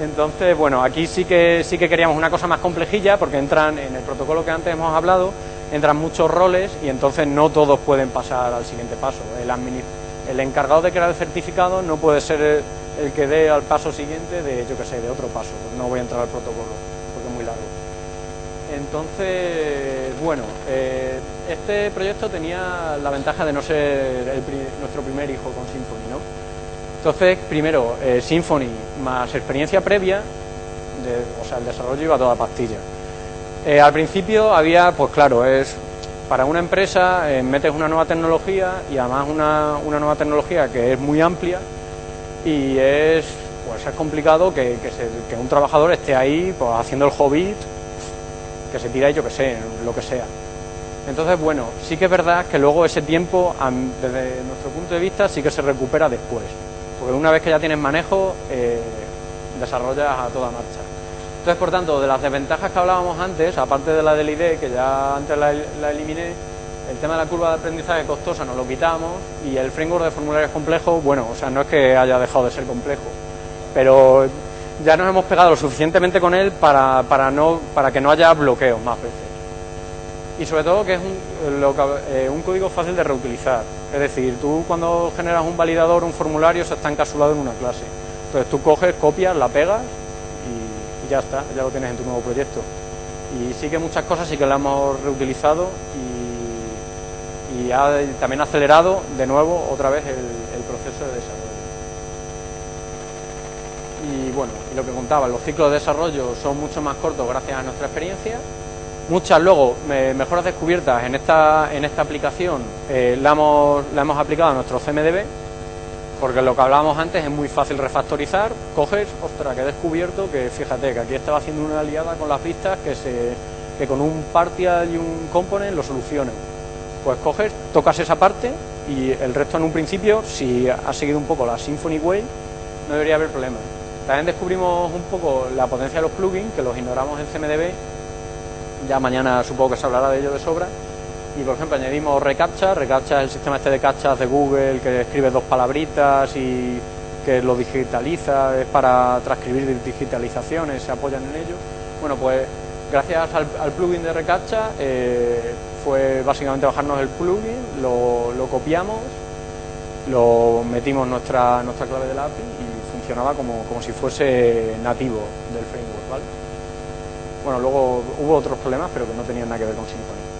Entonces, bueno, aquí sí que sí que queríamos una cosa más complejilla porque entran en el protocolo que antes hemos hablado, entran muchos roles y entonces no todos pueden pasar al siguiente paso. El el encargado de crear el certificado no puede ser el, que dé al paso siguiente de, yo que sé, de otro paso. No voy a entrar al protocolo porque es muy largo. Entonces, bueno, eh, este proyecto tenía la ventaja de no ser nuestro primer hijo con Symfony. Entonces, primero, eh, Symfony más experiencia previa, o sea, el desarrollo iba toda pastilla. Eh, al principio había, pues claro, es para una empresa eh, metes una nueva tecnología y además una, nueva tecnología que es muy amplia y es pues es complicado que, un trabajador esté ahí pues, haciendo el hobbit, que se tira y yo que sé, lo que sea. Entonces, bueno, sí que es verdad que luego ese tiempo, desde nuestro punto de vista, sí que se recupera después. Porque una vez que ya tienes manejo, eh, desarrollas a toda marcha. Entonces, por tanto, de las desventajas que hablábamos antes, aparte de la del ID, que ya antes la, eliminé, el tema de la curva de aprendizaje costosa nos lo quitamos y el framework de formularios complejos, bueno, o sea, no es que haya dejado de ser complejo, pero ya nos hemos pegado lo suficientemente con él para, para, no, para que no haya bloqueos más veces. Y sobre todo que es un, eh, un código fácil de reutilizar. Es decir, tú cuando generas un validador, un formulario, se está encapsulado en una clase. Entonces tú coges, copias, la pegas ya está, ya lo tienes en tu nuevo proyecto. Y sí que muchas cosas sí que las hemos reutilizado y, y ha también acelerado de nuevo otra vez el, proceso de desarrollo. Y bueno, y lo que contaba, los ciclos de desarrollo son mucho más cortos gracias a nuestra experiencia. Muchas luego mejoras descubiertas en esta, en esta aplicación eh, la, hemos, la hemos aplicado a nuestro CMDB porque lo que hablábamos antes es muy fácil refactorizar, coges, ostras, que he descubierto que fíjate que aquí estaba haciendo una aliada con las pistas que se que con un partial y un component lo solucionen. Pues coges, tocas esa parte y el resto en un principio, si has seguido un poco la Symphony Way, no debería haber problema. También descubrimos un poco la potencia de los plugins, que los ignoramos en CMDB, ya mañana supongo que se hablará de ello de sobra, y por ejemplo añadimos reCAPTCHA, reCAPTCHA es el sistema este de captchas de Google que escribe dos palabritas y que lo digitaliza, es para transcribir digitalizaciones, se apoyan en ello. Bueno, pues gracias al, plugin de reCAPTCHA eh, fue básicamente bajarnos el plugin, lo, copiamos, lo metimos nuestra, nuestra clave del API y funcionaba como, como si fuese nativo del framework, ¿vale? Bueno, luego hubo otros problemas, pero que no tenían nada que ver con Symfony.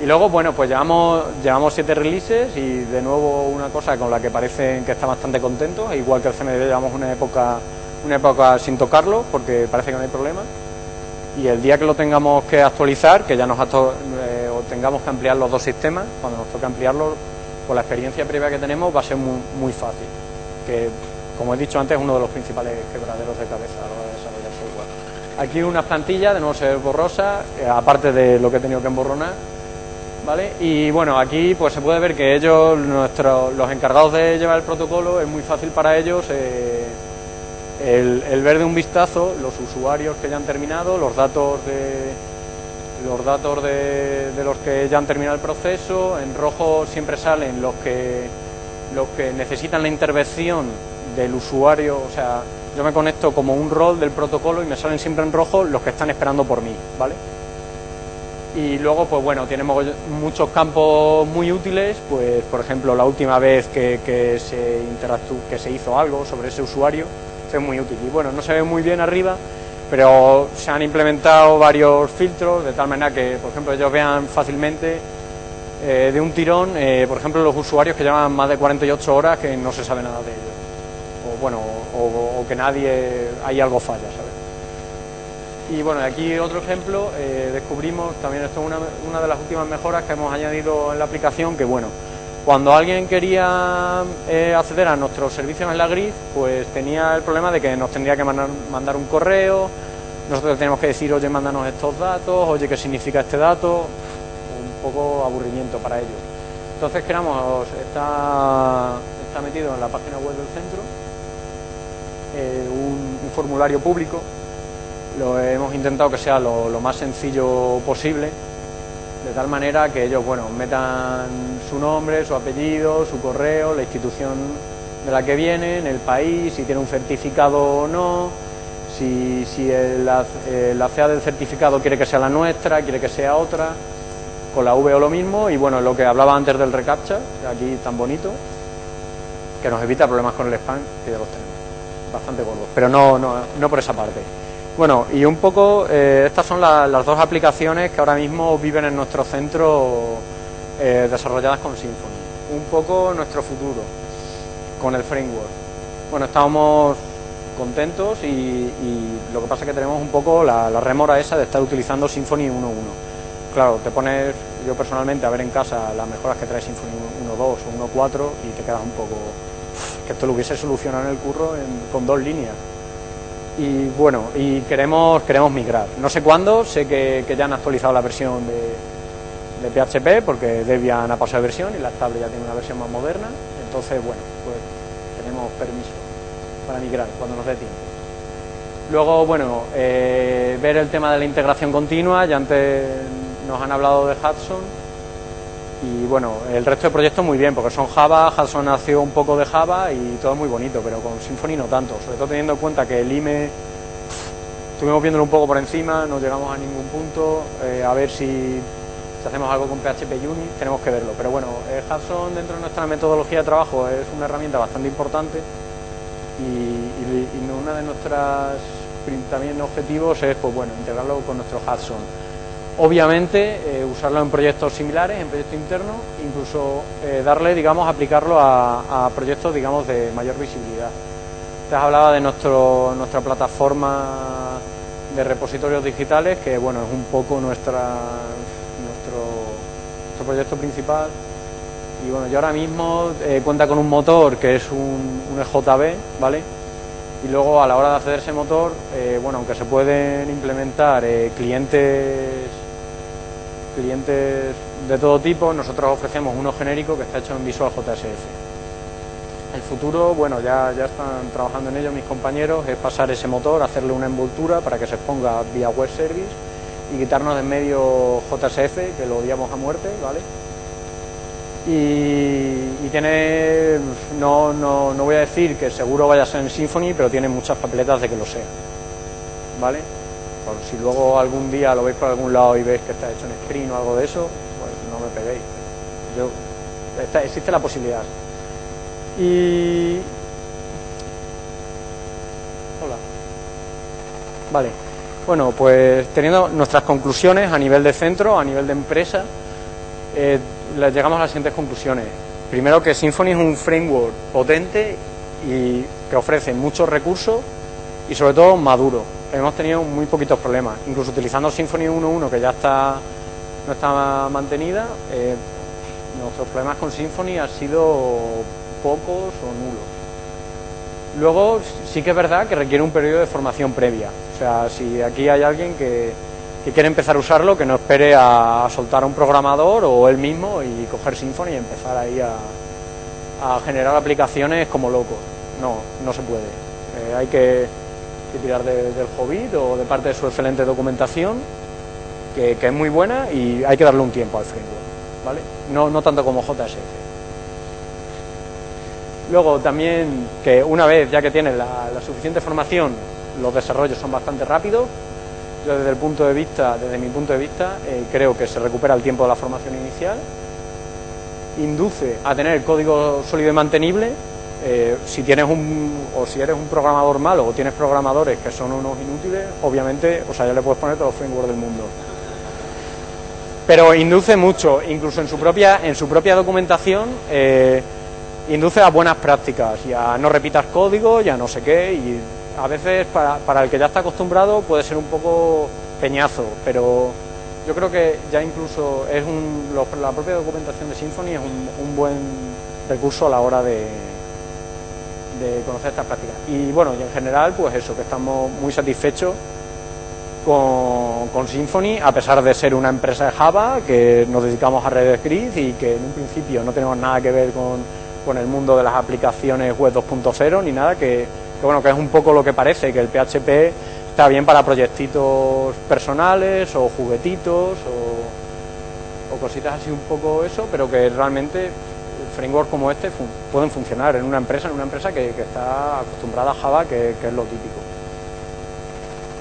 Y luego, bueno, pues llevamos, llevamos siete releases y de nuevo una cosa con la que parecen que están bastante contentos, igual que el CMD llevamos una época, una época sin tocarlo porque parece que no hay problema. Y el día que lo tengamos que actualizar, que ya nos eh, o tengamos que ampliar los dos sistemas, cuando nos toque ampliarlo, por la experiencia previa que tenemos va a ser muy, fácil. Que como he dicho antes, es uno de los principales quebraderos de cabeza a la hora de desarrollar. Aquí unas plantillas, de nuevo se ve borrosa, eh, aparte de lo que he tenido que emborronar, ¿vale? Y bueno, aquí pues se puede ver que ellos, nuestros, los encargados de llevar el protocolo, es muy fácil para ellos eh, el, ver de un vistazo los usuarios que ya han terminado, los datos de los datos de, de los que ya han terminado el proceso, en rojo siempre salen los que los que necesitan la intervención del usuario, o sea, yo me conecto como un rol del protocolo y me salen siempre en rojo los que están esperando por mí, ¿vale? Y luego, pues bueno, tenemos muchos campos muy útiles, pues por ejemplo, la última vez que, se hizo algo sobre ese usuario, es muy útil. Y bueno, no se ve muy bien arriba, pero se han implementado varios filtros de tal manera que, por ejemplo, ellos vean fácilmente eh, de un tirón, eh, por ejemplo, los usuarios que llevan más de 48 horas que no se sabe nada de ellos. Bueno, o, que nadie, hay algo falla, ¿sabes? Y bueno, aquí otro ejemplo, eh, descubrimos, también esto es una, de las últimas mejoras que hemos añadido en la aplicación, que bueno, cuando alguien quería acceder a nuestros servicios en la grid, pues tenía el problema de que nos tendría que mandar, mandar un correo, nosotros tenemos que decir, oye, mándanos estos datos, oye, ¿qué significa este dato? poco aburrimiento para ellos. Entonces creamos, está metido en la página web del centro, eh, un, formulario público, lo hemos intentado que sea lo, más sencillo posible, de tal manera que ellos bueno, metan su nombre, su apellido, su correo, la institución de la que vienen, el país, si tiene un certificado o no, si, si la CEA del certificado quiere que sea la nuestra, quiere que sea otra, con la V o lo mismo y bueno, lo que hablaba antes del reCAPTCHA, aquí tan bonito, que nos evita problemas con el spam, que ya los tenemos, bastante gordos, pero no, no, no por esa parte. Bueno, y un poco, eh, estas son las dos aplicaciones que ahora mismo viven en nuestro centro eh, desarrolladas con Symfony. Un poco nuestro futuro con el framework. Bueno, estábamos contentos y, lo que pasa es que tenemos un poco la, la remora esa de estar utilizando Symfony 1.1 claro, te pones yo personalmente a ver en casa las mejoras que trae Symfony 1.2 o 1.4 y te quedas un poco que esto lo hubiese solucionado en el curro con dos líneas. Y bueno, y queremos, queremos migrar. No sé cuándo, sé que, ya han actualizado la versión de, PHP porque Debian ha pasado de versión y la estable ya tiene una versión más moderna. Entonces, bueno, pues tenemos permiso para migrar cuando nos dé tiempo. Luego, bueno, eh, ver el tema de la integración continua, ya antes nos han hablado de Hudson y bueno, el resto de proyectos muy bien, porque son Java, Hudson nació un poco de Java y todo muy bonito, pero con Symfony no tanto, sobre todo teniendo en cuenta que el IME estuvimos viéndolo un poco por encima, no llegamos a ningún punto, eh, a ver si, hacemos algo con PHP Unit, tenemos que verlo, pero bueno, eh, Hudson dentro de nuestra metodología de trabajo es una herramienta bastante importante y, y, y una de nuestras también objetivos es pues bueno, integrarlo con nuestro Hudson Obviamente, eh, usarlo en proyectos similares, en proyectos internos, incluso eh, darle, digamos, aplicarlo a, proyectos, digamos, de mayor visibilidad. Te has hablado de nuestro, nuestra plataforma de repositorios digitales, que bueno, es un poco nuestra, nuestro, nuestro proyecto principal. Y bueno, yo ahora mismo eh, cuenta con un motor que es un, un EJB, ¿vale? y luego a la hora de acceder a ese motor, bueno, aunque se pueden implementar clientes clientes de todo tipo, nosotros ofrecemos uno genérico que está hecho en Visual JSF. El futuro, bueno, ya, ya están trabajando en ello mis compañeros, es pasar ese motor, hacerle una envoltura para que se exponga vía web service y quitarnos de en medio JSF, que lo odiamos a muerte, ¿vale? Y, tiene, no, no, no voy a decir que seguro vaya a ser en Symfony, pero tiene muchas papeletas de que lo sea, ¿vale? Si luego algún día lo veis por algún lado y veis que está hecho en screen o algo de eso, pues no me peguéis. Yo, existe la posibilidad. Y... Hola. Vale. Bueno, pues teniendo nuestras conclusiones a nivel de centro, a nivel de empresa, eh, llegamos a las siguientes conclusiones. Primero que Symfony es un framework potente y que ofrece muchos recursos y sobre todo maduro hemos tenido muy poquitos problemas. Incluso utilizando Symfony 1.1, que ya está no está mantenida, eh, nuestros problemas con Symfony han sido pocos o nulos. Luego sí que es verdad que requiere un periodo de formación previa. O sea, si aquí hay alguien que, quiere empezar a usarlo, que no espere a, soltar a un programador o él mismo y coger Symfony y empezar ahí a, generar aplicaciones como loco. No, no se puede. Eh, hay que, tirar del Hobbit o de parte de su excelente documentación, que, es muy buena y hay que darle un tiempo al framework, ¿vale? No, no tanto como JSF. Luego también que una vez ya que tienes la, suficiente formación, los desarrollos son bastante rápidos. Yo desde el punto de vista, desde mi punto de vista, eh, creo que se recupera el tiempo de la formación inicial, induce a tener código sólido y mantenible. Eh, si tienes un o si eres un programador malo o tienes programadores que son unos inútiles, obviamente, o sea, ya le puedes poner todos los frameworks del mundo. Pero induce mucho, incluso en su propia en su propia documentación. Eh, induce a buenas prácticas y a no repitas código y a no sé qué y a veces para, para el que ya está acostumbrado puede ser un poco peñazo, pero yo creo que ya incluso es un, la propia documentación de Symfony es un, buen recurso a la hora de, de conocer estas prácticas. Y bueno, y en general, pues eso, que estamos muy satisfechos con, con, Symfony, a pesar de ser una empresa de Java, que nos dedicamos a redes gris y que en un principio no tenemos nada que ver con con el mundo de las aplicaciones web 2.0 ni nada, que, bueno, que es un poco lo que parece, que el PHP está bien para proyectitos personales o juguetitos o, cositas así un poco eso, pero que realmente frameworks como este pueden funcionar en una empresa, en una empresa que, está acostumbrada a Java, que, es lo típico.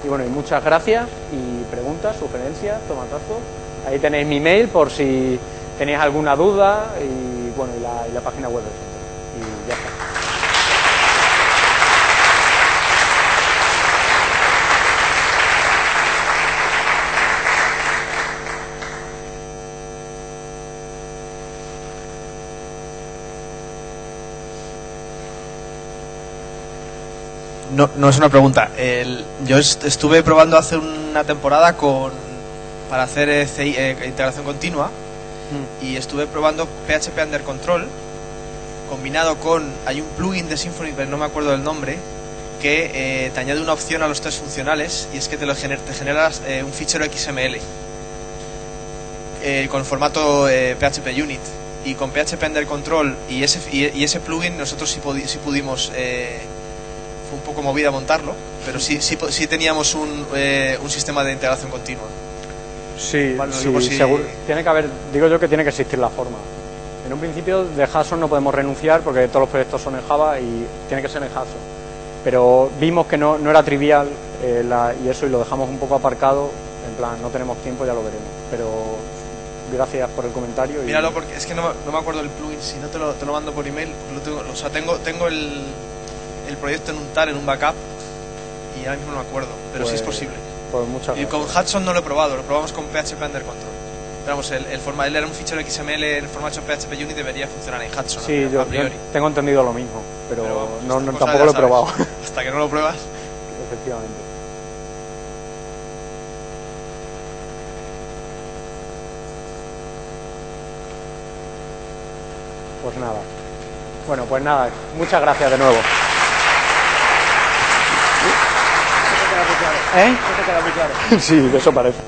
Y bueno, y muchas gracias y preguntas, sugerencias, tomatazos. Ahí tenéis mi mail por si tenéis alguna duda y bueno, y la, y la página web del centro. Y ya está. No, no es una pregunta. El, yo estuve probando hace una temporada con para hacer eh, eh, integración continua y estuve probando PHP Under Control combinado con, hay un plugin de Symfony, pero no me acuerdo del nombre, que eh, te añade una opción a los test funcionales y es que te, lo gener, te generas eh, un fichero XML eh, con formato PHP Unit y con PHP Under Control y ese, y, ese plugin nosotros sí, pudimos fue un poco movida montarlo pero sí, sí, sí teníamos un, un sistema de integración continua Sí, seguro, tiene que haber, digo yo que tiene que existir la forma. En un principio de JSON no podemos renunciar porque todos los proyectos son en Java y tiene que ser en JSON. Pero vimos que no, no era trivial eh, y eso y lo dejamos un poco aparcado. En plan, no tenemos tiempo, ya lo veremos. Pero gracias por el comentario. Míralo, porque es que no, no, me acuerdo del plugin. Si no te lo, te lo mando por email, lo tengo, o sea, tengo, tengo el, el proyecto en un TAR, en un backup, y ahora mismo no me acuerdo, pero sí es pues posible. Pues y con Hudson no lo he probado, lo probamos con PHP Under Control. Pero vamos, el, el, forma, era un fichero XML en formato PHP Unit debería funcionar en Hudson. Sí, yo, tengo entendido lo mismo, pero, no, tampoco lo he probado. (laughs) (laughs) Hasta que no lo pruebas. Efectivamente. Pues nada. Bueno, pues nada, muchas gracias de nuevo. ¿Eh? Eso queda muy claro. sí, eso parece.